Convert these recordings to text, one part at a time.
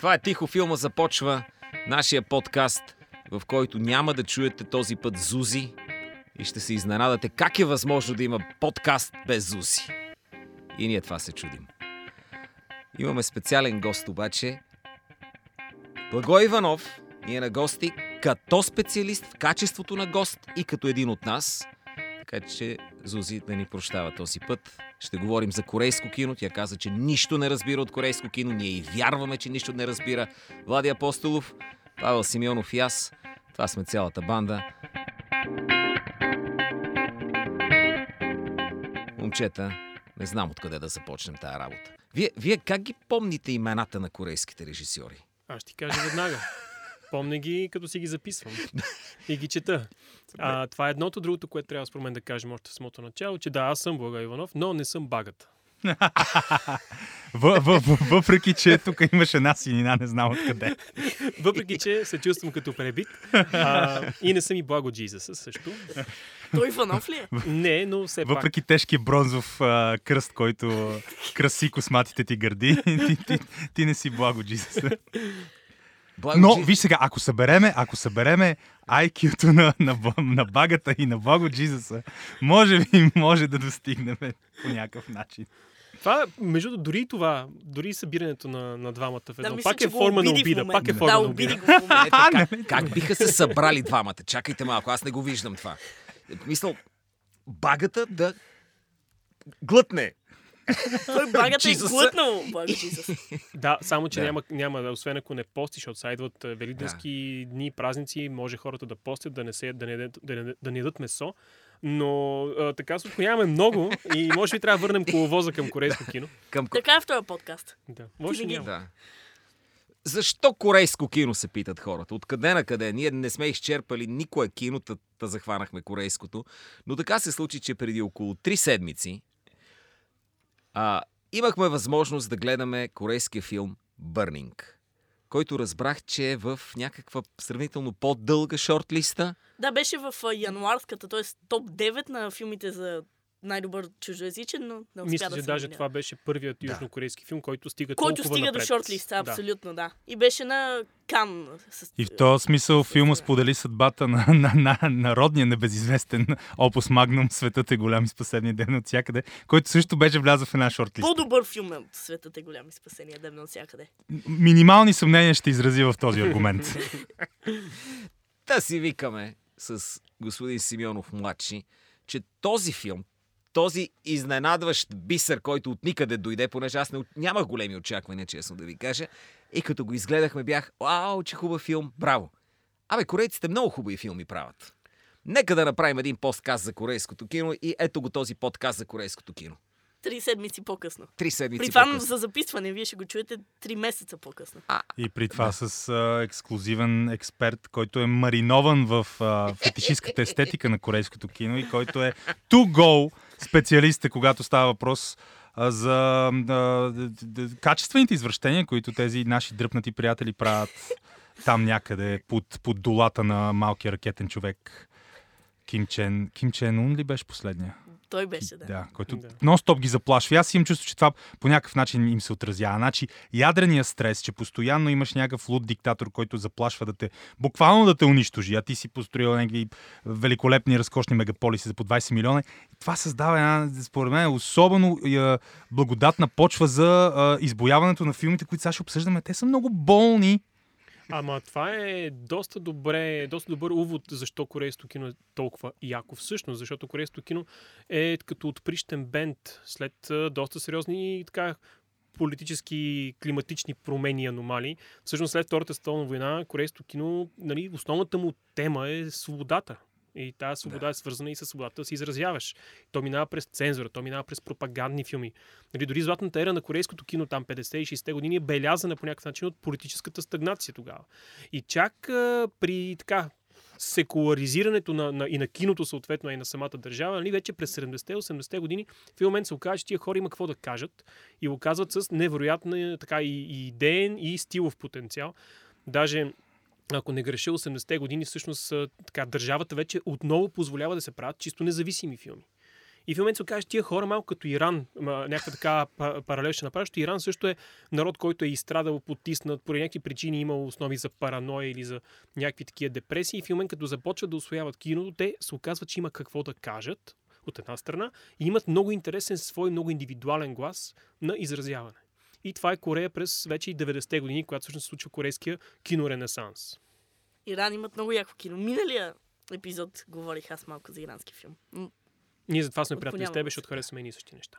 Това е Тихо филма започва нашия подкаст, в който няма да чуете този път Зузи и ще се изненадате как е възможно да има подкаст без Зузи. И ние това се чудим. Имаме специален гост обаче. Благой Иванов ни е на гости като специалист в качеството на гост и като един от нас. Така че Зузи да ни прощава този път. Ще говорим за корейско кино. Тя каза, че нищо не разбира от корейско кино. Ние и вярваме, че нищо не разбира. Влади Апостолов, Павел Симеонов и аз. Това сме цялата банда. Момчета, не знам откъде да започнем тази работа. Вие, вие как ги помните имената на корейските режисьори? Аз ще кажа веднага. Помня ги, като си ги записвам. И ги чета. А, това е едното. Другото, което трябва според мен да кажем още в самото начало, че да, аз съм Блага Иванов, но не съм багата. Въпреки, че тук имаш една синина, не знам откъде. Въпреки, че се чувствам като пребит. А, и не съм и Благо Джизъс също. Той Иванов ли е? Не, но все пак. Въпреки тежкия бронзов а, кръст, който краси косматите ти гърди, ти, ти, ти не си благо, Джизъс. Благо Но, Джи- виж сега, ако събереме, ако събереме IQ-то на, на, на багата и на Благо Джизъса, може би може да достигнем по някакъв начин. Това, между другото, дори това, дори и събирането на, на двамата в едно, мисля, пак че е форма на обида. Пак е Да, форма на обиди обида. го в момента. Ето, как, как биха се събрали двамата? Чакайте малко, аз не го виждам това. Мисъл, багата да глътне. Той багата е глътнал. Бага. Да, само че Да. няма, няма, освен ако не постиш, защото са идват а, великденски дни, празници, може хората да постят, да не, се, да не, да не, да не ядат месо. Но а, така се нямаме много и може би трябва да върнем коловоза към корейско кино. Към... Така е в този подкаст. Да, може няма. Да. Защо корейско кино се питат хората? Откъде на къде? Ние не сме изчерпали никое кино, та, та захванахме корейското. Но така се случи, че преди около три седмици а, имахме възможност да гледаме корейския филм Burning, който разбрах, че е в някаква сравнително по-дълга шортлиста. Да, беше в януарската, т.е. топ 9 на филмите за най-добър чужоязичен, но не успя Мисля, да че даже това беше първият южнокорейски филм, който стига Който толкова стига напред. до шортлиста, Да. абсолютно, да. И беше на Кан. С... И в този смисъл филма сподели съдбата на, на, на народния небезизвестен опус Магнум Светът е голям и спасение ден от всякъде, който също беше влязъл в една шортлиста. По-добър филм е от Светът е голям и спасение, ден от всякъде. Минимални съмнения ще изрази в този аргумент. Та си викаме с господин Симеонов младши, че този филм, този изненадващ бисер, който от никъде дойде, понеже аз не, нямах големи очаквания, честно да ви кажа, и като го изгледахме бях, вау, че хубав филм, браво. Абе, корейците много хубави филми правят. Нека да направим един подкаст за корейското кино и ето го този подкаст за корейското кино. Три седмици по-късно. Три седмици При това по-късно. за записване, вие ще го чуете три месеца по-късно. И при това с а, ексклюзивен експерт, който е маринован в а, фетишистката естетика на корейското кино и който е to go специалист, когато става въпрос за качествените извращения, които тези наши дръпнати приятели правят там някъде под, под долата на малкия ракетен човек. Ким Чен, Ким Чен Ун ли беше последния? Той беше, да. Да, който Да. нон-стоп ги заплашва. И аз имам чувство, че това по някакъв начин им се отразява. Значи, ядрения стрес, че постоянно имаш някакъв луд диктатор, който заплашва да те, буквално да те унищожи, а ти си построил някакви великолепни, разкошни мегаполиси за по 20 милиона. И това създава една, според мен, особено е, благодатна почва за е, избояването на филмите, които сега ще обсъждаме. Те са много болни. Ама това е доста добре, доста добър увод защо корейското кино е толкова яко всъщност, защото корейското кино е като отприщен бенд след доста сериозни така политически, климатични промени и аномалии. Всъщност след Втората световна война корейското кино, нали, основната му тема е свободата. И тази свобода е свързана и с свободата да се изразяваш. То минава през цензура, то минава през пропагандни филми. Нали, дори златната ера на корейското кино, там 50 и 60 години, е белязана по някакъв начин от политическата стагнация тогава. И чак а, при така секуларизирането на, на, и на киното, съответно, а и на самата държава, нали, вече през 70-те, 80-те години, в един момент се оказа, че тия хора има какво да кажат и го казват с невероятна така и, и идеен и стилов потенциал. Даже ако не греша 80-те години, всъщност така, държавата вече отново позволява да се правят чисто независими филми. И в момента се окаже, тия хора малко като Иран, някаква така па- паралел ще направиш, Иран също е народ, който е изстрадал, потиснат, поради някакви причини имал основи за параноя или за някакви такива депресии. И в момент като започват да освояват киното, те се оказват, че има какво да кажат от една страна и имат много интересен свой, много индивидуален глас на изразяване. И това е Корея през вече и 90-те години, когато всъщност се случва корейския киноренесанс. Иран имат много яко кино. Миналия епизод говорих аз малко за ирански филм. Ние затова сме приятели с теб, защото харесваме едни и същи неща.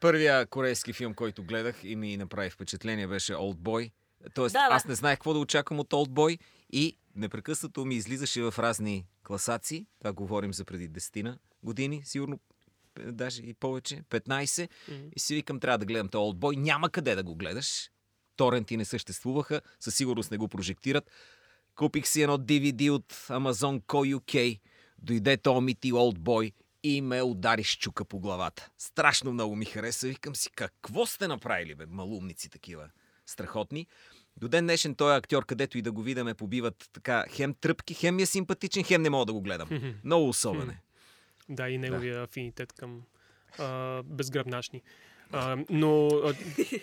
Първия корейски филм, който гледах и ми направи впечатление беше Old Boy. Тоест, Да, да. аз не знаех какво да очаквам от Old Boy и непрекъснато ми излизаше в разни класации. Това говорим за преди 10 години, сигурно даже и повече, 15. Мгм. И си викам, трябва да гледам този Boy. Няма къде да го гледаш. Торенти не съществуваха, със сигурност не го прожектират. Купих си едно DVD от Amazon Co. UK. Дойде то Мити Boy и ме удари с чука по главата. Страшно много ми хареса. Викам си, какво сте направили, бе, малумници такива страхотни. До ден днешен той е актьор, където и да го видя, ме побиват така хем тръпки, хем ми е симпатичен, хем не мога да го гледам. Много особен е. Да, и неговия афинитет към а, безгръбначни. А, но а,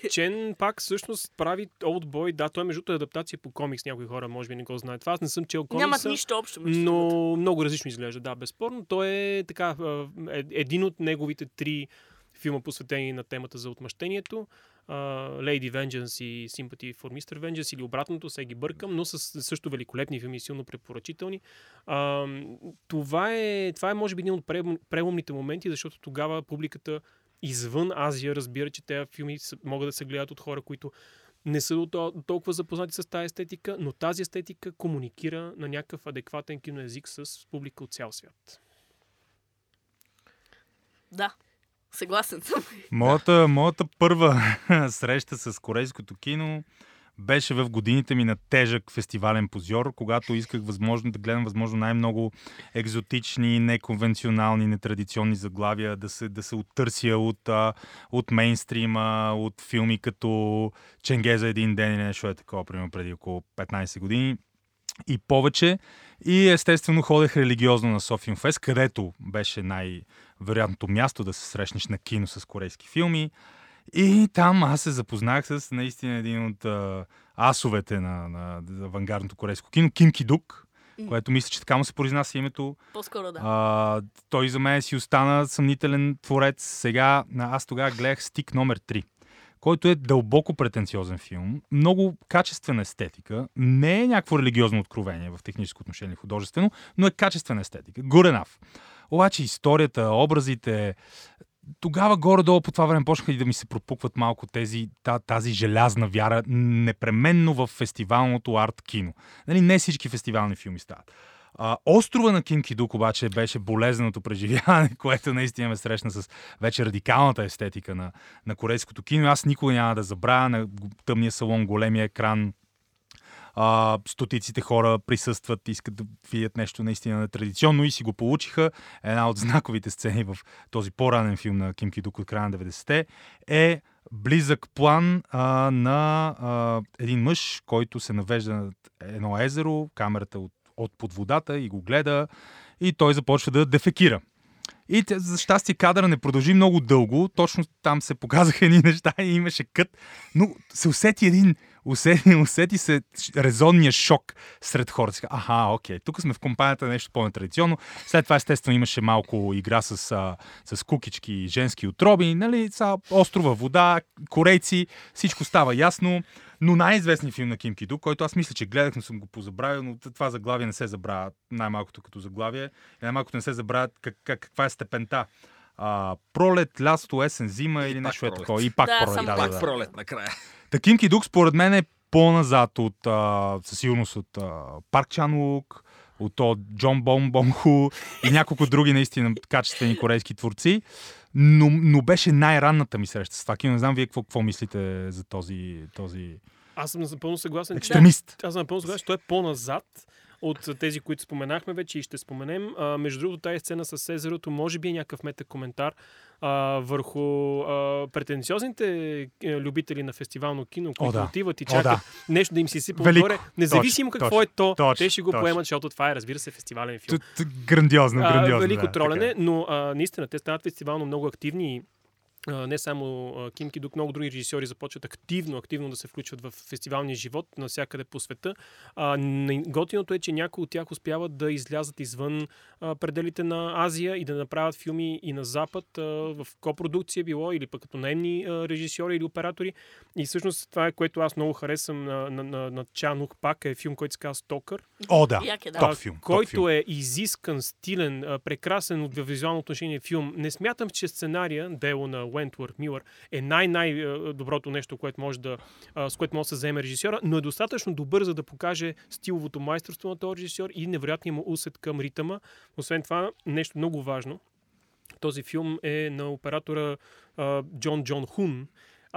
Чен пак всъщност прави Old Boy. Да, той между другото е адаптация по комикс. Някои хора може би не го знаят. Това аз не съм чел комикса. Нямат нищо общо между но много различно изглежда, да, безспорно. Той е така, а, е- един от неговите три филма, посветени на темата за отмъщението. Lady Vengeance и Sympathy for Mr. Vengeance или обратното, се ги бъркам, но с също великолепни филми, силно препоръчителни. Uh, това, е, това е, може би, един от прелом- преломните моменти, защото тогава публиката извън Азия разбира, че тези филми могат да се гледат от хора, които не са толкова запознати с тази естетика, но тази естетика комуникира на някакъв адекватен киноязик с публика от цял свят. Да, съгласен съм. Моята, моята първа среща с корейското кино беше в годините ми на тежък фестивален позор, когато исках възможно да гледам възможно най-много екзотични, неконвенционални, нетрадиционни заглавия, да се, да се оттърся от, от мейнстрима, от филми като Ченге за един ден или нещо е такова, примерно преди около 15 години и повече. И естествено ходех религиозно на Софин Фест, където беше най-вероятното място да се срещнеш на кино с корейски филми. И там аз се запознах с наистина един от а, асовете на, на, на авангардното корейско кино, Ким Кидук, което мисля, че така му се произнася името. По-скоро да. А, той за мен си остана съмнителен творец. Сега аз тогава гледах Стик номер 3 който е дълбоко претенциозен филм, много качествена естетика, не е някакво религиозно откровение в техническо отношение художествено, но е качествена естетика. Good enough. Обаче историята, образите, тогава горе-долу по това време почнаха и да ми се пропукват малко тези, та, тази желязна вяра непременно в фестивалното арт кино. Нали, не всички фестивални филми стават. А, острова на Ким Кидук обаче беше болезненото преживяване, което наистина ме срещна с вече радикалната естетика на, на корейското кино. Аз никога няма да забравя на тъмния салон, големия екран, а, стотиците хора присъстват, искат да видят нещо наистина нетрадиционно и си го получиха. Една от знаковите сцени в този по-ранен филм на Ким Кидук от края на 90-те е близък план а, на а, един мъж, който се навежда над едно езеро, камерата от, от под водата и го гледа и той започва да дефекира. И за щастие кадъра не продължи много дълго, точно там се показаха едни неща и имаше кът, но се усети един, усети, усети се резонния шок сред хората. Сега, Аха, окей, тук сме в компанията нещо по-нетрадиционно. След това естествено имаше малко игра с, а, с кукички и женски отроби, нали, са острова, вода, корейци, всичко става ясно. Но най-известният филм на Ким Кидук, който аз мисля, че гледах, но съм го позабравил, но това заглавие не се забравя най-малкото като заглавие. И най-малкото не се забравя как, как, каква е степента. А, пролет, лясто, есен, зима И или нещо е такова. И пак Да, пролет. само Да, Пак да, да. пролет накрая. Та Ким Кидук според мен е по-назад от, а, със сигурност от а, Парк Чан Лук, от то, Джон Бон Бонху и няколко други наистина качествени корейски творци. Но, но беше най-ранната ми среща с това кино. Не знам вие какво, какво мислите за този, този Аз съм напълно съгласен. че- екстремист. Аз съм напълно съгласен, че той е по-назад. От тези, които споменахме вече и ще споменем. А, между другото, тази сцена с езерото може би е някакъв метакоментар а, върху а, претенциозните е, любители на фестивално кино, които да. отиват и О, чакат да. нещо да им си сипа Велико. отгоре. Независимо Точно, какво е то, точно, те ще го точно. поемат, защото това е, разбира се, фестивален филм. Т- т- Грандиозно, А, грандиозно. велико да, тролене, така е. но а, наистина те стават фестивално много активни. Не само а, Ким Кидук, много други режисьори започват активно, активно да се включват в фестивалния живот навсякъде по света. А, готиното е, че някои от тях успяват да излязат извън а, пределите на Азия и да направят филми и на Запад а, в копродукция било или пък като наемни а, режисьори или оператори. И всъщност това е което аз много харесвам на, на, на, на Чанук пак е филм, който се казва Стокър. О, да. Е, да. Топ филм. топ който филм. е изискан, стилен, прекрасен от визуално отношение филм. Не смятам, че сценария, дело на Уентворд Милър, е най-най-доброто нещо, което може да, с което може да се заеме режисьора, но е достатъчно добър, за да покаже стиловото майсторство на този режисьор и невероятния му усет към ритъма. Освен това, нещо много важно. Този филм е на оператора Джон Джон Хун,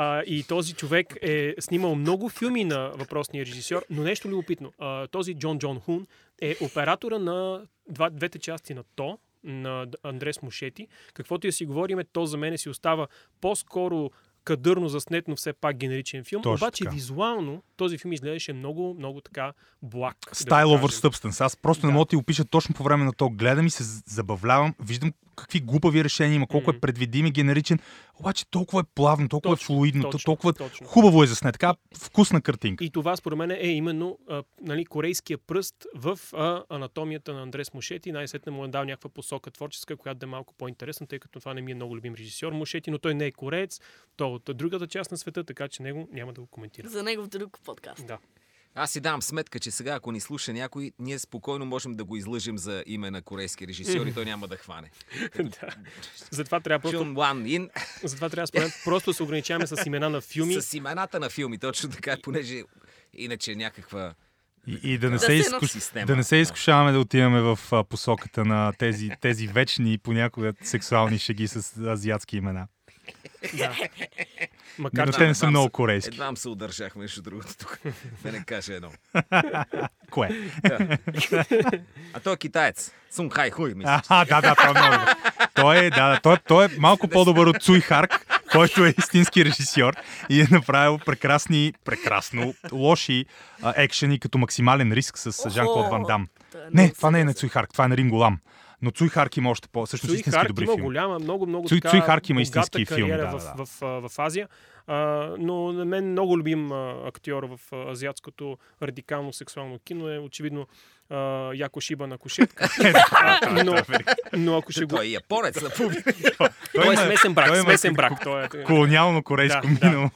а, и този човек е снимал много филми на въпросния режисьор, но нещо любопитно. А, този Джон Джон Хун е оператора на два, двете части на То, на Андрес Мушети. Каквото и да си говориме, то за мен си остава по-скоро кадърно заснет, но все пак генеричен филм. Точно Обаче така. визуално този филм изглеждаше много, много така благ. да Style го over substance. Аз просто не Да. мога да ти опиша точно по време на то. Гледам и се забавлявам, виждам какви глупави решения има, колко е предвидим и генеричен, обаче толкова е плавно, толкова Точно, е флуидно, точно, толкова точно. хубаво е заснет. Така вкусна картинка. И това според мен е именно а, нали, корейския пръст в а, анатомията на Андрес Мушети. Най-сетне му е дал някаква посока творческа, която да е малко по-интересна, тъй като това не ми е много любим режисьор Мушети, но той не е кореец, той е от другата част на света, така че него няма да го коментирам. За него в друг подкаст. Да. Аз си давам сметка, че сега, ако ни слуша някой, ние спокойно можем да го излъжем за име на корейски режисьор и той няма да хване. да. Затова трябва просто, Чун Ин затова трябва според просто да се ограничаваме с имена на филми. с имената на филми, точно така, понеже иначе някаква И, и да, не Да се се изкуш... система. да не се изкушаваме да отиваме в а, посоката на тези, тези вечни и понякога сексуални шеги с азиатски имена. Да. Макар, Но че те не са едвам много корейски. Едвам се удържах, между другото, тук. Да не кажа едно. Кое? А той е китаец. Сун Хай Хуй, мисля. А, да, да, той е много. Той е, да, той, той е малко по-добър от Цуй Харк, който е истински режисьор и е направил прекрасни, прекрасно лоши а, екшени като максимален риск с Жан-Клод Ван Дам. е Не, това не е на. Цуй Харк, това е на Ринго Лам. Но Цуй Харк има още по... Всъщност Цуи истински Харк добри има филми. голяма, много, много Цуи- така Цуи Харк има истински филми, кариера да, в, да. в, в, в Азия. А, но на мен много любим а, актьор в азиатското радикално сексуално кино е очевидно а, Яко Шиба на кушетка. А, но, но ако ще го... Той е японец на пуби. Той е смесен брак, смесен брак. Той е, Колониално корейско минало.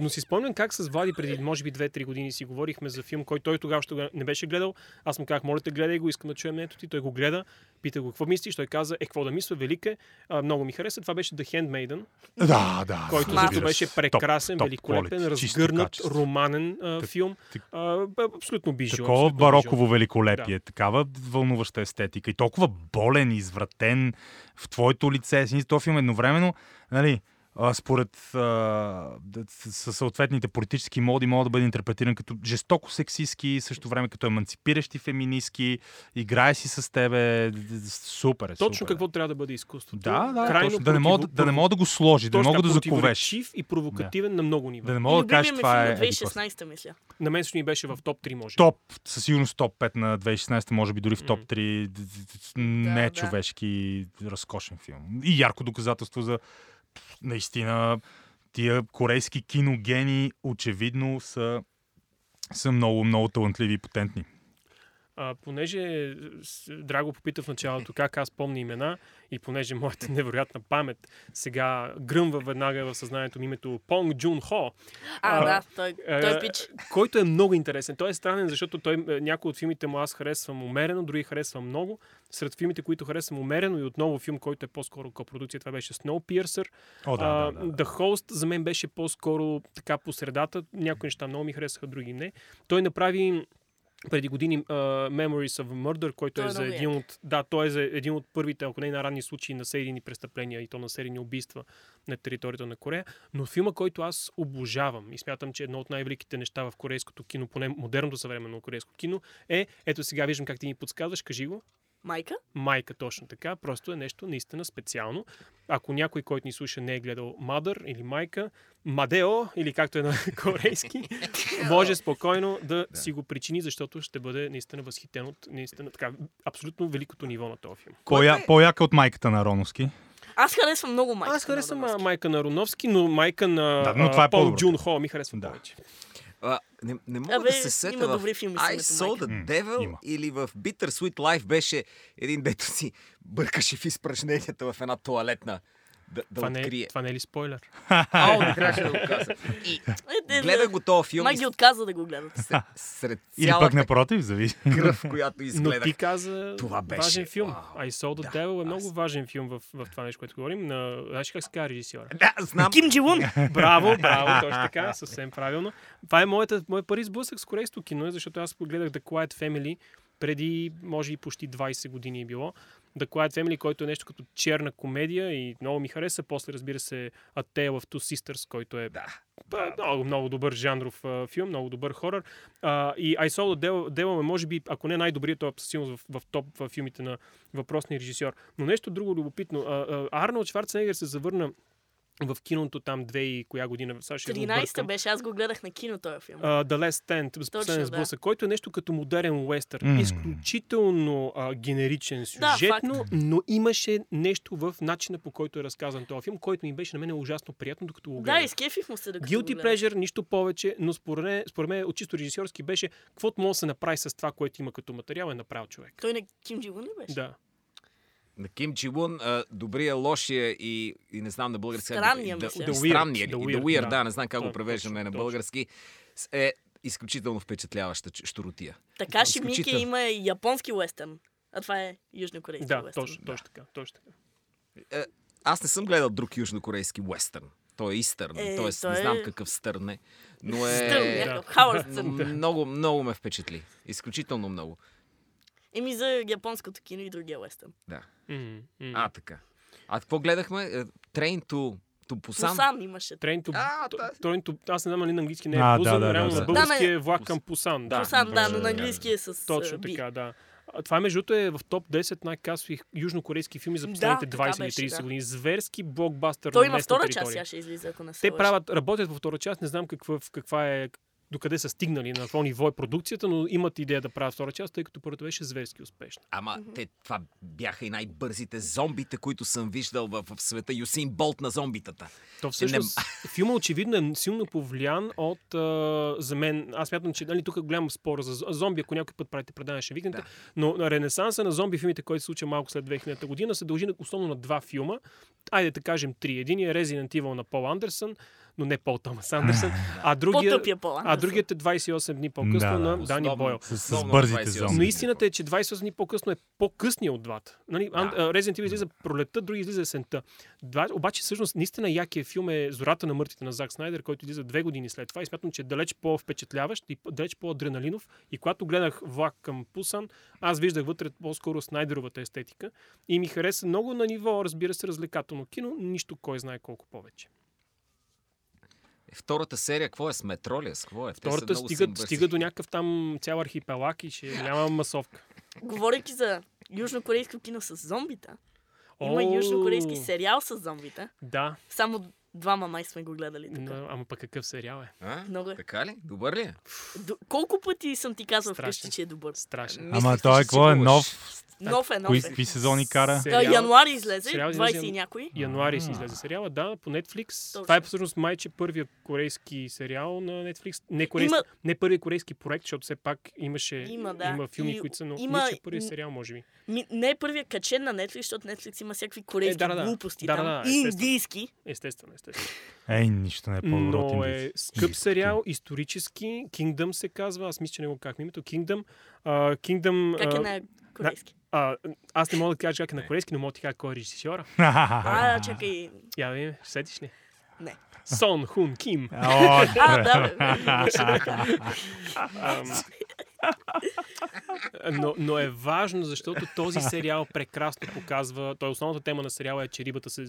Но си спомням как с Влади преди, може би, 2-3 години си говорихме за филм, който той тогава ще не беше гледал. Аз му казах, моля те, гледай го, искам да чуем мнението ти. Той го гледа, пита го какво мислиш. Той каза, е, какво да мисля, велик е. Много ми хареса. Това беше The Handmaiden, Да, да. който разбира беше се. прекрасен, великолепен, разгърнат, романен филм. абсолютно бижу. Такова абсолютно бижу. великолепие, такава вълнуваща естетика и толкова болен, извратен в твоето лице. Този филм едновременно, нали, а, според а, да, със съответните политически моди, може да бъде интерпретиран като жестоко сексистски, също време като еманципиращи феминистки, играе си с тебе, супер е. Точно супер. е. какво трябва да бъде изкуството. Да, да, Крайно точно, да, не мога, да, да не мога да го сложи, да не мога да заковеш. и провокативен на много нива. Да не мога да ми това е... на еди какво си. 2016 мисля. На мен също ни беше в топ 3, може. топ, със сигурност топ 5 на 2016, може би дори в топ Мгм. 3. д- д- д- Не да. човешки, разкошен филм. И ярко доказателство за наистина тия корейски киногени очевидно са, са много, много талантливи и потентни. А, понеже Драго попита в началото как аз помня имена и понеже моята невероятна памет сега гръмва веднага в съзнанието ми името Понг Джун Хо, А, А, да, той, е, той е пич. който е много интересен. Той е странен, защото той, е, някои от филмите му аз харесвам умерено, други харесвам много. Сред филмите, които харесвам умерено и отново филм, който е по-скоро копродукция, това беше Snowpiercer. О, да, А, да, да, да. The Host за мен беше по-скоро така по средата. Някои неща много ми харесаха, други не. Той направи преди години uh, Memories of Murder, който Той е е за един от, да, той е за един от първите, ако не най-ранни случаи на серийни престъпления и то на серийни убийства на територията на Корея. Но филма, който аз обожавам и смятам, че е едно от най-великите неща в корейското кино, поне модерното съвременно корейско кино, е, ето сега виждам как ти ни подсказваш, кажи го, Майка? майка точно така, просто е нещо наистина специално. Ако някой, който ни слуша, не е гледал Mother или майка, Мадео, или както е на корейски, може спокойно да, Да. си го причини, защото ще бъде наистина възхитен от наистина така, абсолютно великото ниво на този филм. По-я, по-яка от майката на Роновски. Аз харесвам много майка. Аз харесвам а, майка на Роновски, но майка на Да, но това е Пол. Джун Хо ми харесва Да. повече. А, не, не мога Абе, да се сета има в добри филми I Saw the Devil има. или в Bitter Sweet Life беше един дето си бъркаше в изпражненията в една туалетна да, да Това не, открие. е, това не е ли спойлер? Ао, не трябваше да го кажа. И Е, е, гледах го този филм Май ги отказа да го гледат. с- сред Или пък напротив, зависи. кръв, която Но изгледах. ти каза Това беше, важен филм. вау. I Saw the Да, Devil е аз- много важен филм в, в това нещо, което говорим. На, знаеш как се казва режисьора? Да, знам. Ким Джи Лун! Браво, браво, точно така, съвсем правилно. Това е моята, моят първи сблъсък с корейското кино, защото аз погледах The Quiet Family преди, може и почти 20 години е било. The Quiet Family, който е нещо като черна комедия и много ми хареса. После, разбира се, A Tale of Two Sisters, който е Да. да, много, много добър жанров а, филм, много добър хорър. А, и I Saw the Devil, е, може би, ако не най-добрият, той е със сигурност в, в топ в филмите на въпросния режисьор. Но нещо друго любопитно. А, а, Арнолд Шварценегер се завърна в киното там две и коя година. Ще го 13-та бъркам. беше, аз го гледах на кино този филм. Uh, The Last Stand, последен да. който е нещо като модерен уестърн. М. Изключително а, генеричен Да, сюжетно, факт. но имаше нещо в начина по който е разказан този филм, който ми беше на мен ужасно приятно, докато го гледах. Да, изкефих му се да го Guilty гледах. Pleasure, нищо повече, но според мен, според мен от чисто режисьорски беше каквото може да се направи с това, което има като материал, е направил човек. Той на Ким Джи Лун ли беше? Да. На Ким Чи Лун, а, добрия, лошия и, и не знам на български. да- Странния, да- да- The Weird, Странния. The The Weird, да. да, не знам как Да, го превеждаме на български. Е изключително впечатляваща щуротия. Така Шимики Изключително. има и японски уестърн. А това е южнокорейски Да, уестърн. точно, точно така. Точно така. Е, аз не съм гледал друг южнокорейски уестърн. Той е истърн. Е, Тоест, той не знам какъв стърн е. Но е... Стърн, Да. много, много ме впечатли. Изключително много. Еми за японското кино и другия уестърн. Да. М. А, така. А какво гледахме? Train to, to Busan? Пусан имаше. Train to, А, да. Train to, аз не знам нали на английски не е А, Бузан, да, но да, реално да, на да. български Да, е влак към Пусан. Да. Пусан, да, но да, на да, английски е с Точно така, да. Това, между другото, е в топ 10 най-касови южнокорейски филми за последните така 20 или беше, 30 да. години. Зверски блокбастър Той на има втора част, сега ще излиза, ако не се Те правят, работят във втора част, не знам какъв, каква е, докъде са стигнали, на какво ниво е продукцията, но имат идея да правят втора част, тъй като първата беше зверски успешна. Ама те, това бяха и най-бързите зомбите, които съм виждал в, в света. Юсин Болт на зомбитата. То всъщност, филма очевидно е силно повлиян от, а, за мен, аз мятам, че нали, тук е голям спор за зомби, ако някой път правите предания, ще викнете, Да. но на ренесанса на зомби филмите, който се случва малко след 2000 година, се дължи на- основно на два филма. Айде да кажем три. Единият е Resident Evil на Пол Андерсън, но не Пол Томас Андерсън, а другия, а другият е 28 дни по-късно Да, да. на Дани Основно- Бойл. С, с бързите 28. зомби. Но истината е, че 28 дни по-късно е по-късният от двата. Нали? Да. Resident Evil излиза пролетта, други излиза есента. Два, обаче, всъщност, наистина якия филм е Зората на мъртвите на Зак Снайдер, който излиза две години след това и смятам, че е далеч по-впечатляващ и по- далеч по-адреналинов. И когато гледах влак към Пусан, аз виждах вътре по-скоро Снайдеровата естетика и ми хареса много на ниво, разбира се, развлекателно кино, нищо кой знае колко повече. Втората серия, какво е? С метро ли е? С какво е? Втората много стига, до някакъв там цял архипелаг и ще няма масовка. Говорейки за южнокорейско кино с зомбита, има южнокорейски сериал с зомбита. Да, Само двама май сме го гледали тук. но, ама пък какъв сериал е? А? Много е. Така ли? Добър ли е? Д- колко пъти съм ти казвал Страшен. вкъщи, че е добър? Страшен. Ама той е какво е нов? Нов е, нов Кои, е. кои сезони кара? А, Сериал. януари излезе, Сериал 20 излезе- и някой. Януари си А. излезе сериала, да, по Netflix. Точно. Това е всъщност майче първият корейски сериал на Netflix. Не, корейски, Има- не първият корейски проект, защото все пак имаше Има, да. има филми, И които са, но има- мисля, че първият сериал, може би. Ми, не е първият качен на Netflix, защото Netflix има всякакви корейски Е, да, да, да. глупости Да, там. да, да, индийски. Естествено, естествено. Ей, нищо не е по-добро Но е скъп сериал, исторически. Kingdom се казва. Аз мисля, че не го казах името. Kingdom. Uh, Kingdom Как е а, на корейски? а, аз не мога да кажа как е на корейски, но мога да ти кажа кой е режисьора. А, чакай. Я да видим, сетиш ли? Не. Сон Хун Ким. А, да, Но, но е важно, защото този сериал прекрасно показва. Той основната тема на сериала е, че рибата се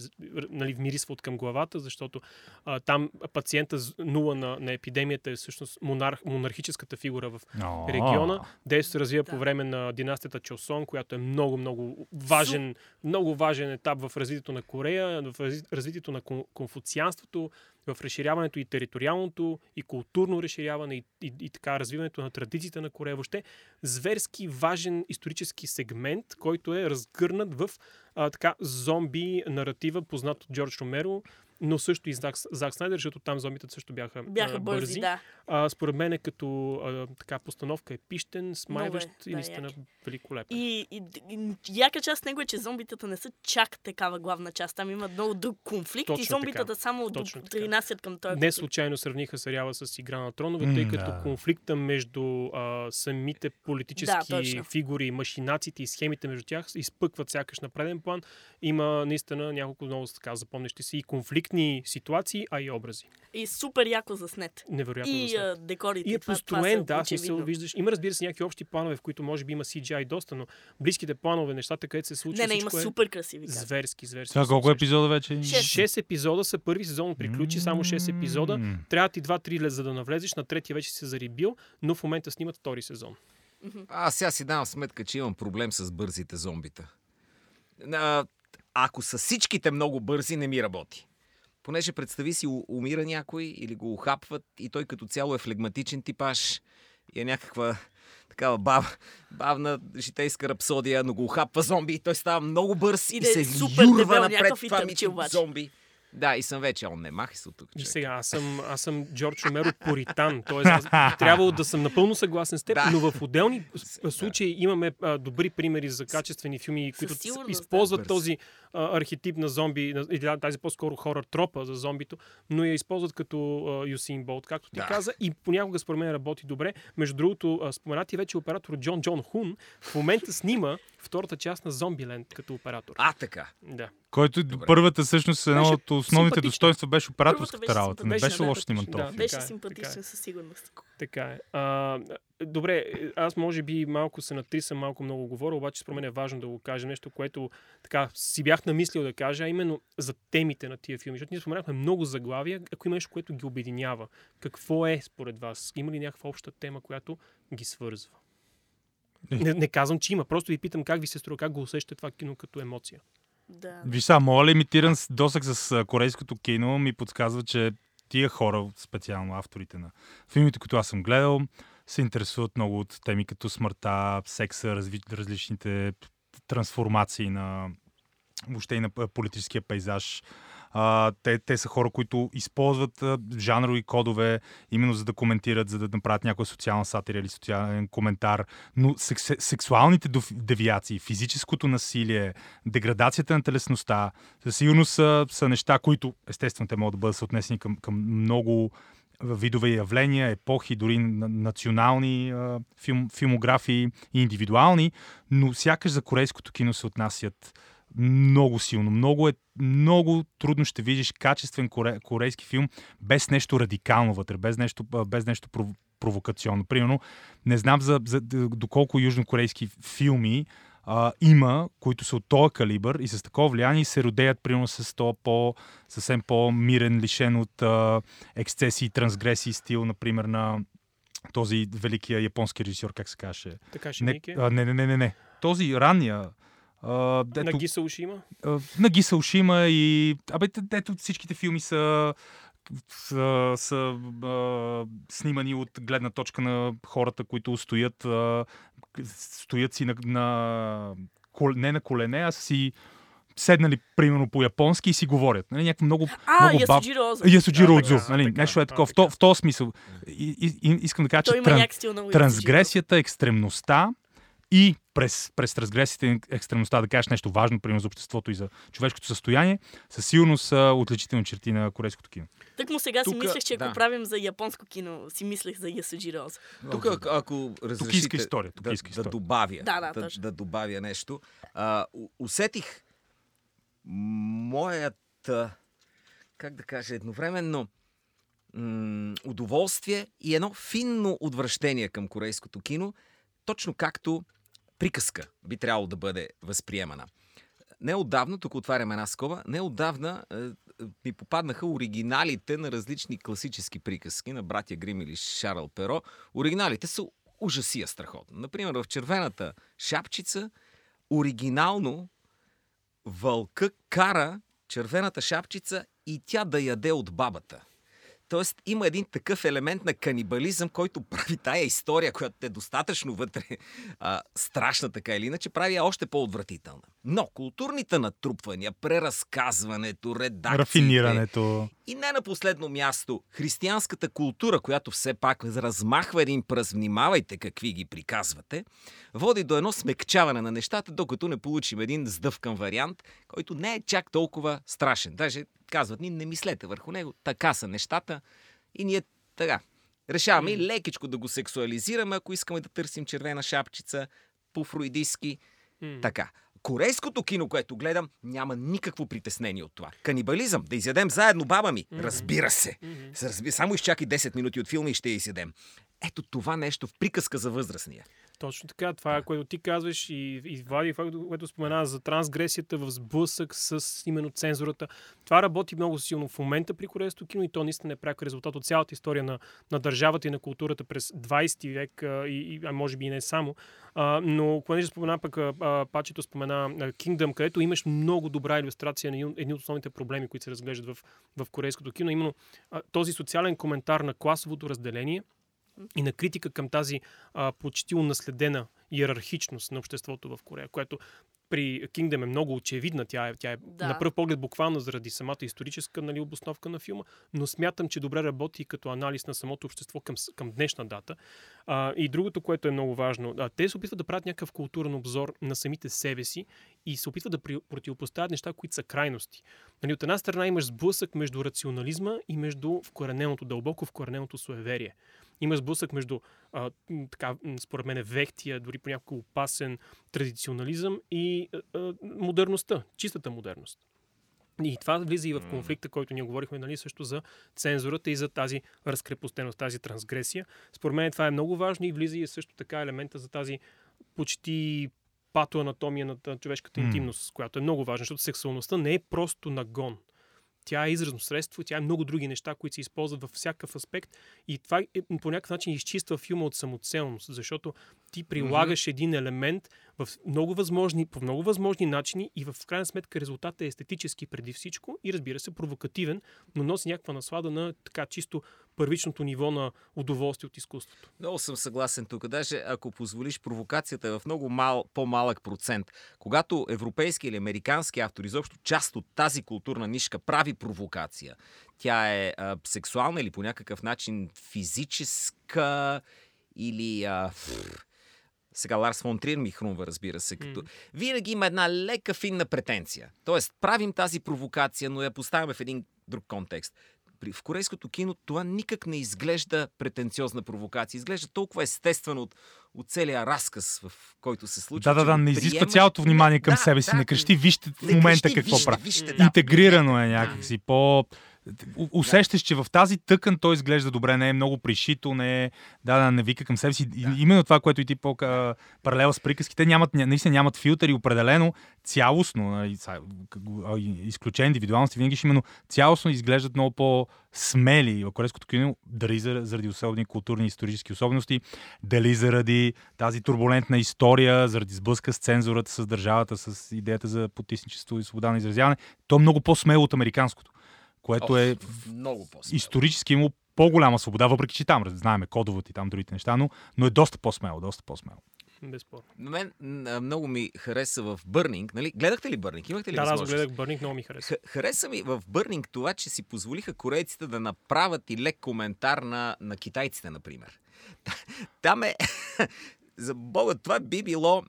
нали, вмирисва от към главата, защото а, там пациента с нула на, на епидемията е всъщност монарх, монархическата фигура в региона. Действо се развива Да. по време на династията Чосон, която е много, много важен, много важен етап в развитието на Корея, в разви- развитието на кон- конфуцианството, в разширяването и териториалното, и културно разширяване, и, и, и така развиването на традициите на Корея. Въобще зверски важен исторически сегмент, който е разгърнат в а, така зомби наратива, познат от Джордж Ромеро, но също и Зак, Зак Снайдер, защото там зомбитата също бяха, Бяха а, бързи, да. а, според мен е като а, така постановка епищен, смайващ Много е, и да, наистина як великолепен. И, и, и яка част него е, че зомбитата не са чак такава главна част. Там има много друг конфликт Точно и зомбитата така. само Точно принасят към този Не конфликт. случайно сравниха сериала с Игра на тронове, М, тъй като да. конфликта между а, самите политически Да, фигури, машинациите и схемите между тях изпъкват сякаш на преден план. Има наистина няколко много така запомнящи си и конфликтни ситуации, а и образи. И супер яко заснет. Невероятно И заснет. а, декорите. И е това- това построен, са да, смисъл, виждаш. Има, разбира се, някакви общи планове, в които може би има CGI доста, но близките планове, нещата, където се случва, Не, не, има е супер красиви кадри. зверски, зверски. Това колко епизода вече? Шест. Шест епизода са първи сезон приключи, само 6 епизода. Трябва ти 2-3 лет, за да навлезеш. На третия вече се зарибил, но в момента снимат втори сезон. Аз сега си давам сметка, че имам проблем с бързите зомбита. А, ако са всичките много бързи, не ми работи. Понеже представи си, умира някой или го ухапват и той като цяло е флегматичен типаж и е някаква такава бав, бавна житейска рапсодия, но го ухапва зомби и той става много бърз и, И е се супер юрва дебел, напред това ми зомби. Да, и съм вече, он не махай се от тук. И човек. сега, аз съм, аз съм Джордж Ромеро Поритан. Тоест, аз трябвало да съм напълно съгласен с теб, Да. но в отделни Да. случаи имаме а, добри примери за качествени филми, които да. използват този а, архетип на зомби, на- тази по-скоро хорър тропа за зомбито, но я използват като а, Юсин Болт, както ти Да. каза, и понякога според мен работи добре. Между другото, а, споменати вече оператор Джон Джон Хун в момента снима втората част на Зомбиленд като оператор. А, така. Да. Който Добре. първата всъщност едно Беше от основните достоинства беше операторската беше работа. Не беше да, лошо сниман да. този филм. Беше е, симпатичен е. със сигурност. Така е. А, добре, аз може би малко се натрисам, малко много говоря, обаче според мен е важно да го кажа нещо, което така си бях намислил да кажа, а именно за темите на тия филми. Защото ние споменахме много заглавия, ако има нещо, което ги обединява. Какво е според вас? Има ли някаква обща тема, която ги свързва? Е. Не, не казвам, че има. Просто ви питам как ви се струва, как го усещате това кино като емоция. Да. Виж сега, моят лимитиран досък с корейското кино ми подсказва, че тия хора, специално авторите на филмите, които аз съм гледал, се интересуват много от теми като смъртта, секса, разви, различните трансформации на въобще и на политическия пейзаж. А, те, те са хора, които използват жанрови кодове, именно за да коментират, за да направят някаква социална сатира или социален коментар. Но секс, сексуалните девиации, физическото насилие, деградацията на телесността, със сигурност са, са неща, които естествено те могат да бъдат съотнесени към, към много видове явления, епохи, дори на- национални а, филм, филмографии и индивидуални, но сякаш за корейското кино се отнасят много силно. Много е много трудно ще видиш качествен коре, корейски филм без нещо радикално вътре, без нещо, без нещо пров, провокационно. Примерно, не знам за, за доколко южнокорейски филми а, има, които са от този калибър и с такова влияние и се родеят примерно с то по, съвсем по-мирен, лишен от а, ексцесии и трансгресии стил, например, на този великия японски режисьор, как се каже? Така ще Не, а, не, не, не, не, не. Този ранния. А, дето, На Гиса Ушима? а, на Гиса Ушима и... Абе, дето всичките филми са са, са а, снимани от гледна точка на хората, които стоят, а, стоят си на, на кол- не на колене, а са си седнали примерно по японски и си говорят. Нали, някакво много, А, много баб... Ясуджиро така, Нали, така, нещо е такова. В, така. то, в този смисъл. И, и, и, искам да кажа, Той че тран, трансгресията, екстремността и през, през трансгресията и екстремността да кажеш нещо важно, примерно за обществото и за човешкото състояние, със сигурност са отличителни черти на корейското кино. Так му сега си Тука- мислех, че ако да. правим за японско кино, си мислех за Ясуджиро Озо. Тук, ако, ако разрешите иска история, тук да, иска да история. добавя, Да, да, да, точно. да добавя нещо, а, усетих моята, как да кажа, едновременно м- удоволствие и едно финно отвращение към корейското кино, точно както приказка би трябвало да бъде възприемана. Неодавна, тук отварям една скоба, неодавна е, е, ми попаднаха оригиналите на различни класически приказки на братя Грим или Шарл Перо. Оригиналите са ужасия страхотно. Например, в червената шапчица оригинално вълка кара червената шапчица и тя да яде от бабата. Тоест има един такъв елемент на канибализъм, който прави тая история, която е достатъчно вътре а, страшна така или иначе, прави я още по-отвратителна. Но културните натрупвания, преразказването, редакциите... Рафинирането. И не на последно място, християнската култура, която все пак размахва един пръст, внимавайте какви ги приказвате, води до едно смекчаване на нещата, докато не получим един сдъвкан вариант, който не е чак толкова страшен. Даже казват ни, не мислете върху него, така са нещата и ние така. Решаваме и лекичко да го сексуализираме, ако искаме да търсим червена шапчица, по-фруидистки. М. Така. Корейското кино, което гледам, няма никакво притеснение от това. Канибализъм, да изядем заедно баба ми. Мгм. Разбира се. Мгм. Се Разби... Само изчакай 10 минути от филма и ще я изядем. Ето това нещо в приказка за възрастния. Точно така. Това, е, което ти казваш и, и Влади, което спомена за трансгресията в сблъсък с именно цензурата. Това работи много силно в момента при корейското кино и то наистина е пряк резултат от цялата история на, на държавата и на културата през 20 век а, и, а може би и не само. А, но, понеже спомена пък, а, Пачето спомена Kingdom, където имаш много добра иллюстрация на едни от основните проблеми, които се разглеждат в, в корейското кино. Именно а, този социален коментар на класовото разделение и на критика към тази а, почти унаследена иерархичност на обществото в Корея, което при Kingdom е много очевидна. Тя е, тя е Да. на пръв поглед буквално заради самата историческа нали, обосновка на филма, но смятам, че добре работи като анализ на самото общество към, към днешна дата. А, и другото, което е много важно, а, те се опитват да правят някакъв културен обзор на самите себе си и се опитват да при, противопоставят неща, които са крайности. Нали, от една страна имаш сблъсък между рационализма и между вкорененото, дълбоко вкорененото суеверие. Има сблъсък между, а, така, според мен, вехтия, дори понякога опасен традиционализъм и а, модерността, чистата модерност. И това влиза и в конфликта, който ние говорихме нали, също за цензурата и за тази разкрепостеност, тази трансгресия. Според мен това е много важно и влиза и също така елемента за тази почти патоанатомия на човешката интимност, която е много важна, защото сексуалността не е просто нагон. Тя е изразно средство, тя е много други неща, които се използват във всякакъв аспект. И това е, по някакъв начин изчиства филма от самоцелност, защото ти прилагаш един елемент в много възможни, по много възможни начини и в крайна сметка резултатът е естетически преди всичко и разбира се провокативен, но носи някаква наслада на така чисто първичното ниво на удоволствие от изкуството. Много съм съгласен тук. Даже ако позволиш провокацията е в много мал, по-малък процент. Когато европейски или американски автор, изобщо част от тази културна нишка прави провокация, тя е а, сексуална или по някакъв начин физическа или... А, пф, сега Ларс фон Триер ми хрумва, разбира се, като... Винаги има една лека финна претенция. Тоест, правим тази провокация, но я поставяме в един друг контекст. При, в корейското кино това никак не изглежда претенциозна провокация. Изглежда толкова естествено от, от целия разказ, в който се случва. Да, да, да, не изисква приемаш. цялото внимание към Да, себе си. да, Не крещи, вижте в момента крещи, какво вижте, прави. Вижте, да, Интегрирано е някакси. По... Усещаш, че в тази тъкан той изглежда добре, не е много пришито, не е, да, да, не вика към себе си. И, именно това, което и ти по паралела с приказките, нямат, ня- наистина нямат филтъри, определено цялостно, нали, са- к- а, и- изключение индивидуалности, винаги ще именно цялостно изглеждат много по-смели. В корейското кино, дали за- заради особени културни и исторически особености, дали заради тази турбулентна история, заради сблъска с цензурата, с държавата, с идеята за потисничество и свобода на изразяване, то е много по-смело от американското, което е много по исторически имало по-голяма свобода, въпреки че там знаеме кодовете и там другите неща, но, но е доста по-смело, доста по-смело. Безспорно. На мен много ми хареса в Бърнинг. Нали? Гледахте ли Бърнинг? Имахте ли Да, да, аз гледах Бърник, много ми хареса. Х- Хареса ми в Бърнинг това, че си позволиха корейците да направят и лек коментар на, на китайците, например. Там е... За Бога, това би било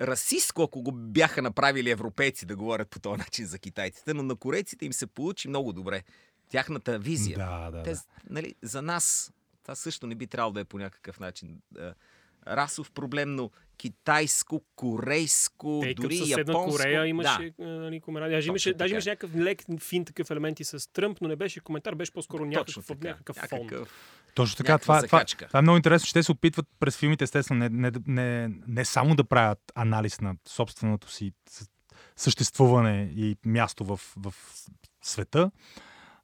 расистко, ако го бяха направили европейци да говорят по този начин за китайците, но на корейците им се получи много добре. Тяхната визия. Да, да, Те, да. нали, за нас това също не би трябвало да е по някакъв начин расов проблем, но китайско, корейско, и към дори японско. Корея имаше Да. нали, коментар. Даже имаше, даже имаше някакъв лек фин такъв елементи с Тръмп, но не беше коментар, беше по-скоро някакъв, така. някакъв фон. Някакъв... Точно така. Това, това, това е много интересно, че те се опитват през филмите, естествено, не, не, не, не само да правят анализ на собственото си съществуване и място в, в света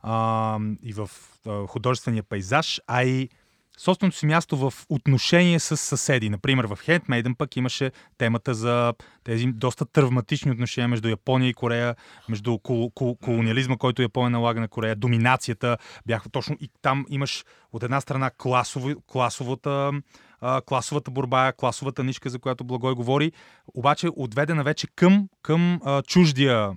а, и в а, художествения пейзаж, а и собственото си място в отношение с съседи. Например, в Handmaiden пък имаше темата за тези доста травматични отношения между Япония и Корея, между кол- кол- колониализма, който Япония налага на Корея, доминацията. Бяха точно и там имаш от една страна класови, класовата, класовата борба, класовата нишка, за която Благой говори, обаче отведена вече към, към а, чуждия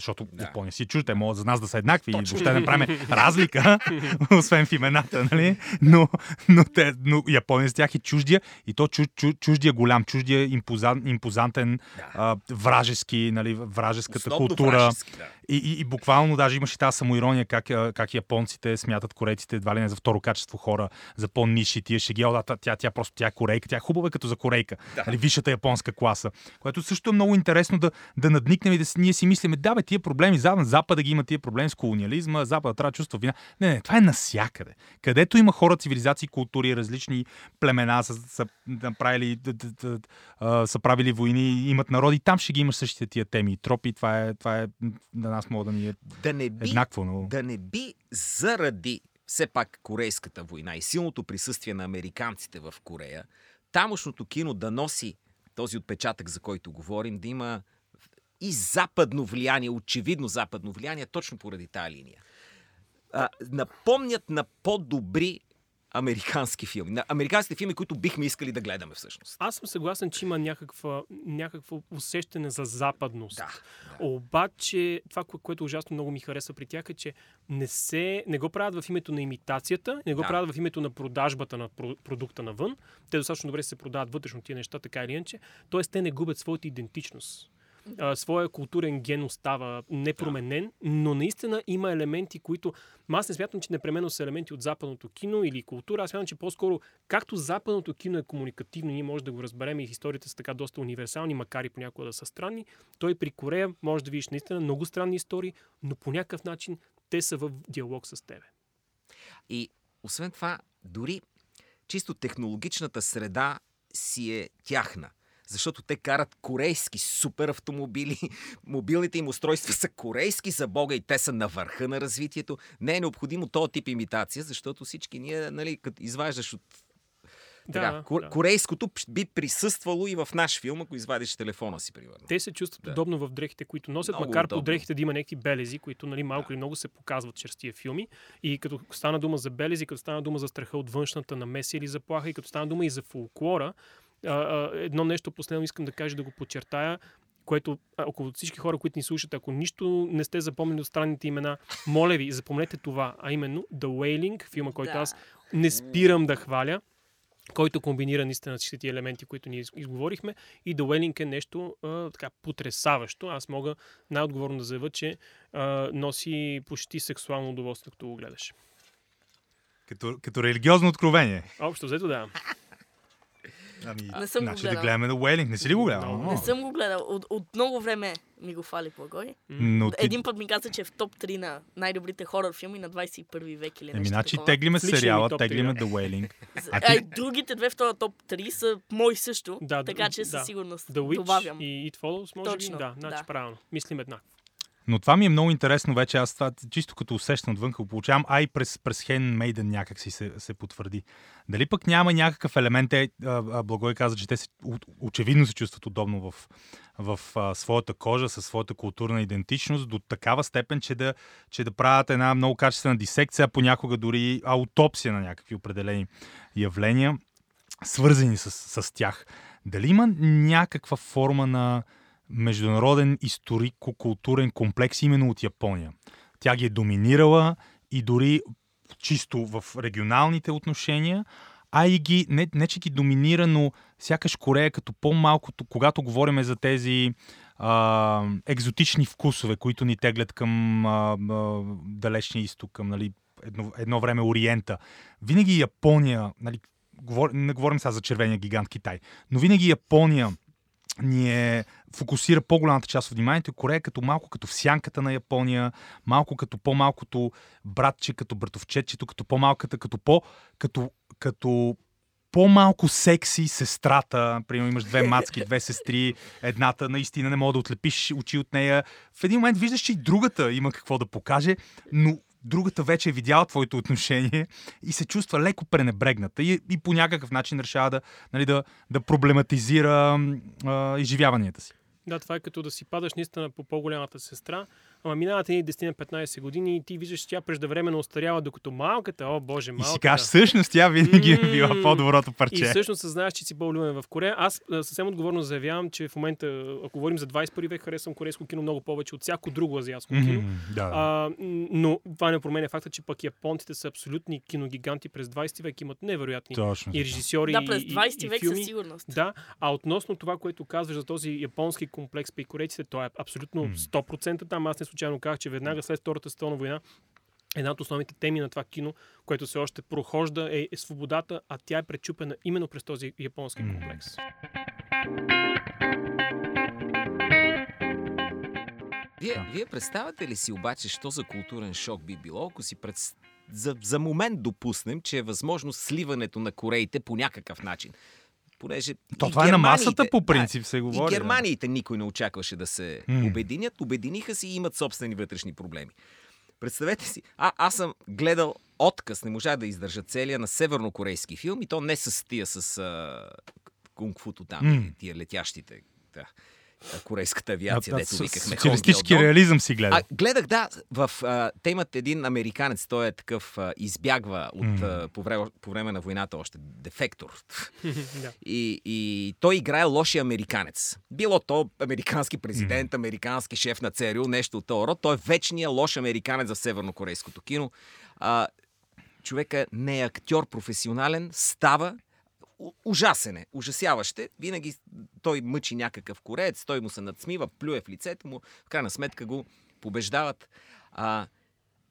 защото Да. Япония си чужда, те могат за нас да са еднакви Точно. и въобще да правим разлика, освен в имената, нали? Но, но, те, но Япония с тях е чуждия и то чу, чу, чуждия голям, чуждия импозан, импозантен, Да. а, вражески, нали, вражеската Основно култура. вражески, да. И, и, и буквално даже имаше тази самоирония, как, как японците смятат корейците едва ли не за второ качество хора, за по-ниши, тия шеги, да, тя, тя, тя просто тя е корейка, тя е хубава като за корейка, Да. нали, висшата японска класа, което също е много интересно да, да надникнем и да си, ние си мислиме, да бе, тия проблеми, Запад, Запада ги има тия проблеми с колониализма, Запада трябва да чувства вина. Не, не, това е насякъде. Където има хора, цивилизации, култури, различни племена са, са направили, са правили войни, имат народи, там ще ги имаш същите тия теми и тропи. Това е, това е на нас мога да ни е Да не би еднакво, но... да не би заради все пак Корейската война и силното присъствие на американците в Корея, тамошното кино да носи този отпечатък, за който говорим, да има и западно влияние, очевидно западно влияние, точно поради тази линия. А, напомнят на по-добри американски филми. На американските филми, които бихме искали да гледаме всъщност. Аз съм съгласен, че има някаква, някакво усещане за западност. Да. да. Обаче, това, кое- което ужасно много ми хареса при тях е, че не, се, не го правят в името на имитацията, не го Да. правят в името на продажбата на про- продукта навън. Те достатъчно добре се продават вътрешно тия неща, така или иначе. Тоест, те не губят своята идентичност. А, своя културен ген остава непроменен, но наистина има елементи, които... Аз не смятам, че непременно са елементи от западното кино или култура. Аз смятам, че по-скоро, както западното кино е комуникативно, ние може да го разберем и историята са така доста универсални, макар и понякога да са странни, той при Корея може да видиш наистина много странни истории, но по някакъв начин те са в диалог с тебе. И освен това, дори чисто технологичната среда си е тяхна. Защото те карат корейски супер автомобили, мобилните им устройства са корейски за Бога и те са на върха на развитието. Не е необходимо този тип имитация, защото всички ние, нали, като изваждаш от така, Да, да. корейското би присъствало и в наш филм, ако извадиш телефона си, примерно. Те се чувстват Да. удобно в дрехите, които носят, Много макар удобно. по дрехите да има някакви белези, които нали, малко Да. или много се показват чрез тия филми. И като стана дума за белези, като стана дума за страха от външната намеса или заплаха, и като стана дума и за фолклора, а, а, едно нещо последно искам да кажа, да го подчертая, което около всички хора, които ни слушат, ако нищо не сте запомнили от странните имена, моля ви, запомнете това, а именно The Wailing, филма, който Да. аз не спирам да хваля, който комбинира наистина всички тия елементи, които ние из- изговорихме. И The Wailing е нещо а, така потрясаващо. Аз мога най-отговорно да заявя, че а, носи почти сексуално удоволствие, като го гледаш. Като, като религиозно откровение. Общо взето да. Ами, Не съм го значи да гледаме на Уелинг. Не си ли го гледал? О, Не съм го гледал. От, от много време ми го фали Плагой. Но ти... Един път ми каза, че е в топ 3 на най-добрите хорор филми на 21 век или Еми, нещо значи такова. теглиме сериала, теглиме The Wailing. А А, ти- и другите две в този топ 3 са мои също, Да, така да, че със да. сигурност The Witch добавям. и It Follows, може Точно, би? Да, значи да. правилно. Мислим еднакво. Но това ми е много интересно вече. Аз това чисто като усещам отвън го получавам, а и през, през Handmaiden някак си се, се потвърди. Дали пък няма някакъв елемент, а, Благой каза, че те се, очевидно се чувстват удобно в, в а, своята кожа, със своята културна идентичност, до такава степен, че да, че да правят една много качествена дисекция, понякога дори аутопсия на някакви определени явления, свързани с, с тях. Дали има някаква форма на международен историко-културен комплекс именно от Япония? Тя ги е доминирала и дори чисто в регионалните отношения, а и ги, не, не че ги доминира, но сякаш Корея като по-малкото, когато говорим за тези а, екзотични вкусове, които ни теглят към а, а, далечния изток, към нали, едно, едно време Ориента. Винаги Япония, нали, говор... не говорим сега за червения гигант Китай, но винаги Япония ни е, фокусира по-голямата част от вниманието. Корея като малко като в сянката на Япония, малко като по-малкото братче, като братовчетчето, като по-малката, като по... като, като по-малко секси сестрата, примерно имаш две мацки, две сестри, едната наистина не мога да отлепиш очи от нея. В един момент виждаш, че и другата има какво да покаже, но другата вече е видяла твоето отношение и се чувства леко пренебрегната и, и по някакъв начин решава да, нали, да, да проблематизира а, изживяванията си. Да, това е като да си падаш наистина по по-голямата сестра, ама минават едни 10-15 години и ти виждаш, че тя преждевременно остарява, докато малката, о боже, И малката. си кажеш, всъщност тя винаги е била по-доброто И парче. всъщност знаеш, че си по-влюбен в Корея. Аз съвсем отговорно заявявам, че в момента, ако говорим за 21 век, харесвам корейско кино много повече от всяко друго азиатско кино. Мгм, да. А, но това не променя факта, че пък японците са абсолютни киногиганти през 20 век, имат невероятни Точно. и режисьори, Да, през и, и, 20 и век със сигурност. Да, а относно това, което казваш за този японски комплекс при корейците, то е абсолютно М. 100% там. Аз не случайно казах, че веднага след Втората световна война една от основните теми на това кино, което все още прохожда, е, е свободата, а тя е пречупена именно през този японски комплекс. Вие, вие представяте ли си обаче, що за културен шок би било, ако си пред... за, за момент допуснем, че е възможно сливането на кореите по някакъв начин? Понеже То това е на масата по принцип се Да, говори. и да. германиите никой не очакваше да се М. обединят. Обединиха се и имат собствени вътрешни проблеми. Представете си, а, аз съм гледал отказ, не можа да издържа целия на севернокорейски филм и то не с тия с а, кунг-футо там, или тия летящите. Да. Корейската авиация, А, дето викахме. Социалистически реализъм си гледа. А, гледах, да, в, а, те имат един американец, той е такъв, а, избягва от, М. а, по, време, по време на войната още, дефектор. да. И, и той играе лошия американец. Било то американски президент, американски шеф на ЦРУ, нещо от този род. Той е вечният лош американец за севернокорейското кино. А, човека не е актьор професионален, става ужасен е, ужасяваще. Винаги той мъчи някакъв кореец, той му се надсмива, плюе в лицето му, в крайна сметка го побеждават. А,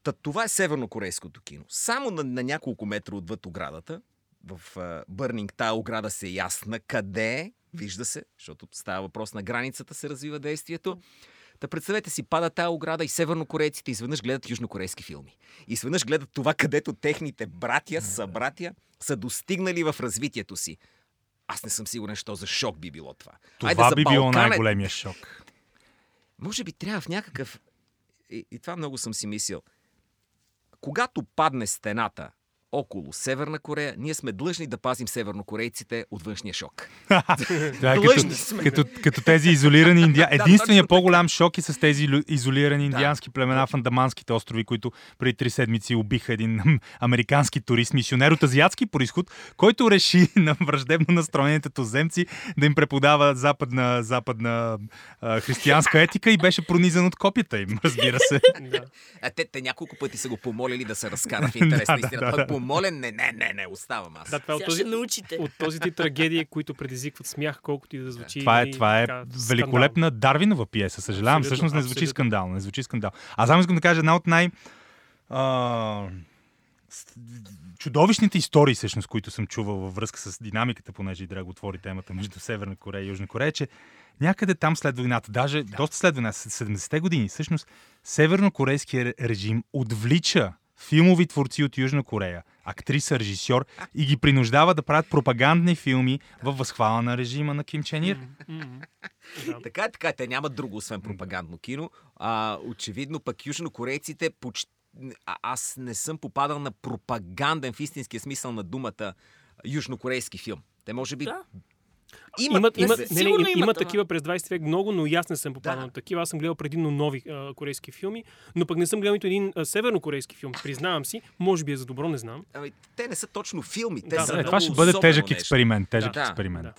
та, това е севернокорейското кино. Само на, на няколко метра отвъд оградата, в Бърнинг тая ограда се е ясна къде е, вижда се, защото става въпрос на границата се развива действието. Та представете си, пада тая ограда и севернокорейците изведнъж гледат южнокорейски филми. И изведнъж гледат това, където техните братя, събратя, са достигнали в развитието си. Аз не съм сигурен, що за шок би било това. Това Айде би било Балкана- най-големия шок. Може би трябва в някакъв... И, и това много съм си мислил. Когато падне стената около Северна Корея, ние сме длъжни да пазим севернокорейците от външния шок. Длъжни като, сме. като, като тези изолирани индиански. Да, Единственият по-голям шок е с тези изолирани Да. индиански племена в Андаманските острови, които преди три седмици убиха един американски турист, мисионер от азиатски происход, който реши на враждебно настроените туземци да им преподава западна, западна а, християнска етика и беше пронизан от копията им, разбира се. да. А те, те няколко пъти са го помолили да се разкара в интерес Да, на да, истината. да, Той да. Помолен, не, не, не, не, оставам аз. да, това е от този, научите. от този ти трагедии, които предизвикват смях, колкото и да звучи. Това е, това е така, великолепна Дарвинова пиеса. Съжалявам, Абсолютно, всъщност не звучи абсолютно. скандално. Не звучи скандал. А само искам да кажа една от най... А, чудовищните истории, всъщност, които съм чувал във връзка с динамиката, понеже и Драго отвори темата между Северна Корея и Южна Корея, че някъде там след войната, даже доста след войната, 70-те години, всъщност, севернокорейския режим отвлича филмови творци от Южна Корея, актриса, режисьор и ги принуждава да правят пропагандни филми във възхвала на режима на Ким Чен Ир. Така е, така е. Те нямат друго, освен пропагандно кино. А, очевидно пък южнокорейците почти... А, аз не съм попадал на пропаганден в истинския смисъл на думата южнокорейски филм. Те може би... Да. Имат, Имат, не имат, не, не, им, има имат, ама. такива през 20 век много, но и аз не съм попадал Да. на такива. Аз съм гледал предимно нови а, корейски филми, но пък не съм гледал нито един а, севернокорейски филм. Признавам си, може би е за добро, не знам. Ами, те не са точно филми. Те Да, са да, Е, много това ще бъде тежък нещо. експеримент. Тежък Да, експеримент. да.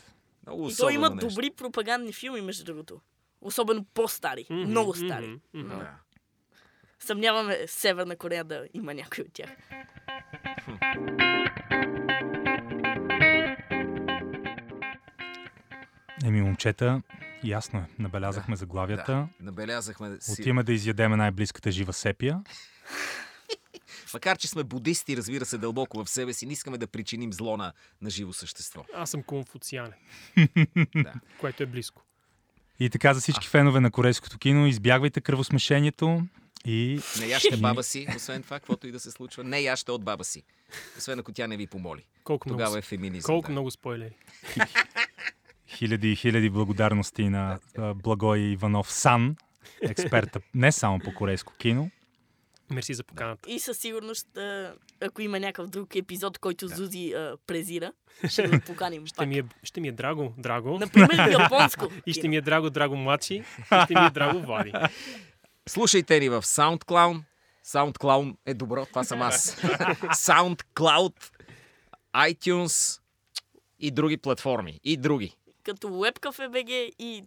Много И то има нещо. добри пропагандни филми, между другото. Особено по-стари. Мгм, Много стари. мгм, мгм. Да. Съмняваме Северна Корея да има някой от тях. Еми, момчета, ясно е. Набелязахме заглавията. Да. Набелязахме. Отиваме да изядеме най-близката жива сепия. Макар, че сме будисти, разбира се, дълбоко в себе си, не искаме да причиним зло на, на живо същество. Аз съм конфуцианен. Да. Което е близко. И така за всички фенове на корейското кино, избягвайте кръвосмешението и Не яще баба си, освен това, каквото и да се случва. Не яще от баба си. Освен ако тя не ви помоли. Колко Тогава много, е феминизъм. колко да. много спойлери. Хиляди и хиляди благодарности на Благой Иванов Сан, експерта не само по корейско кино. Мерси за поканата. И със сигурност, ако има някакъв друг епизод, който Зузи а, презира, ще го поканим Ще пак. ми, е, ще ми е драго, драго. Например, японско. И ще ми е драго, драго младши. И ще ми е драго Влади. Слушайте ни в SoundCloud. SoundCloud е добро, това съм аз. SoundCloud, iTunes и други платформи. И други. Като Webcafe BG и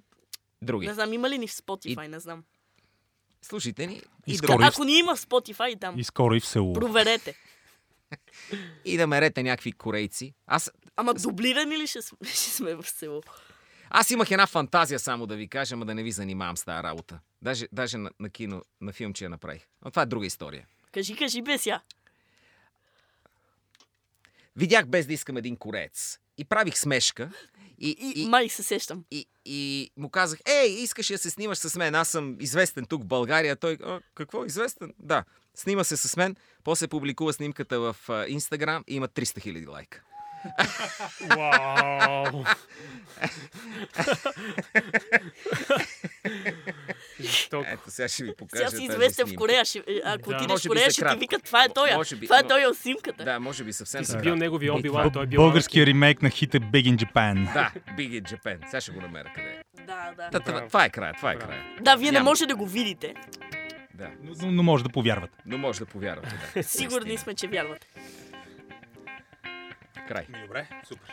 Други. не знам, има ли ни в Spotify, не знам. Слушайте ни И и, скоро и- Ако ни има в Spotify, там И скоро и в село. проверете. И да мерете някакви корейци. Аз, Ама дублирани ли ще, сме- ще сме в село? аз имах една фантазия само да ви кажа, ама да не ви занимавам с тази работа. Даже, даже на, на кино, на филмче я направих. Но това е друга история. Кажи, кажи без я. Видях без да искам един кореец. И правих смешка. И, И, и, май се сещам. и, и му казах, ей, искаш да се снимаш с мен? Аз съм известен тук в България. Той, а, какво известен? Да, снима се с мен, после публикува снимката в Инстаграм и има 300 хиляди лайка. Вау! Жестоко. Ето, сега ще ви покажа. Сега си известен в. Корея. Ще, ако Да. отидеш в Корея, ще ти викат, това е той. Това е той от снимката. Да, може би съвсем Ти си бил кратко. неговия И Оби той е бил Българския ремейк на хита Big in Japan. Да, Big in Japan. Сега ще го намеря къде е. Да, да. Та, това, е края, това е края. Да, вие не може да го видите. Да, Но, но може да повярвате. но може да повярвате. Да. Сигурни сме, че вярвате. Край. Добре, супер.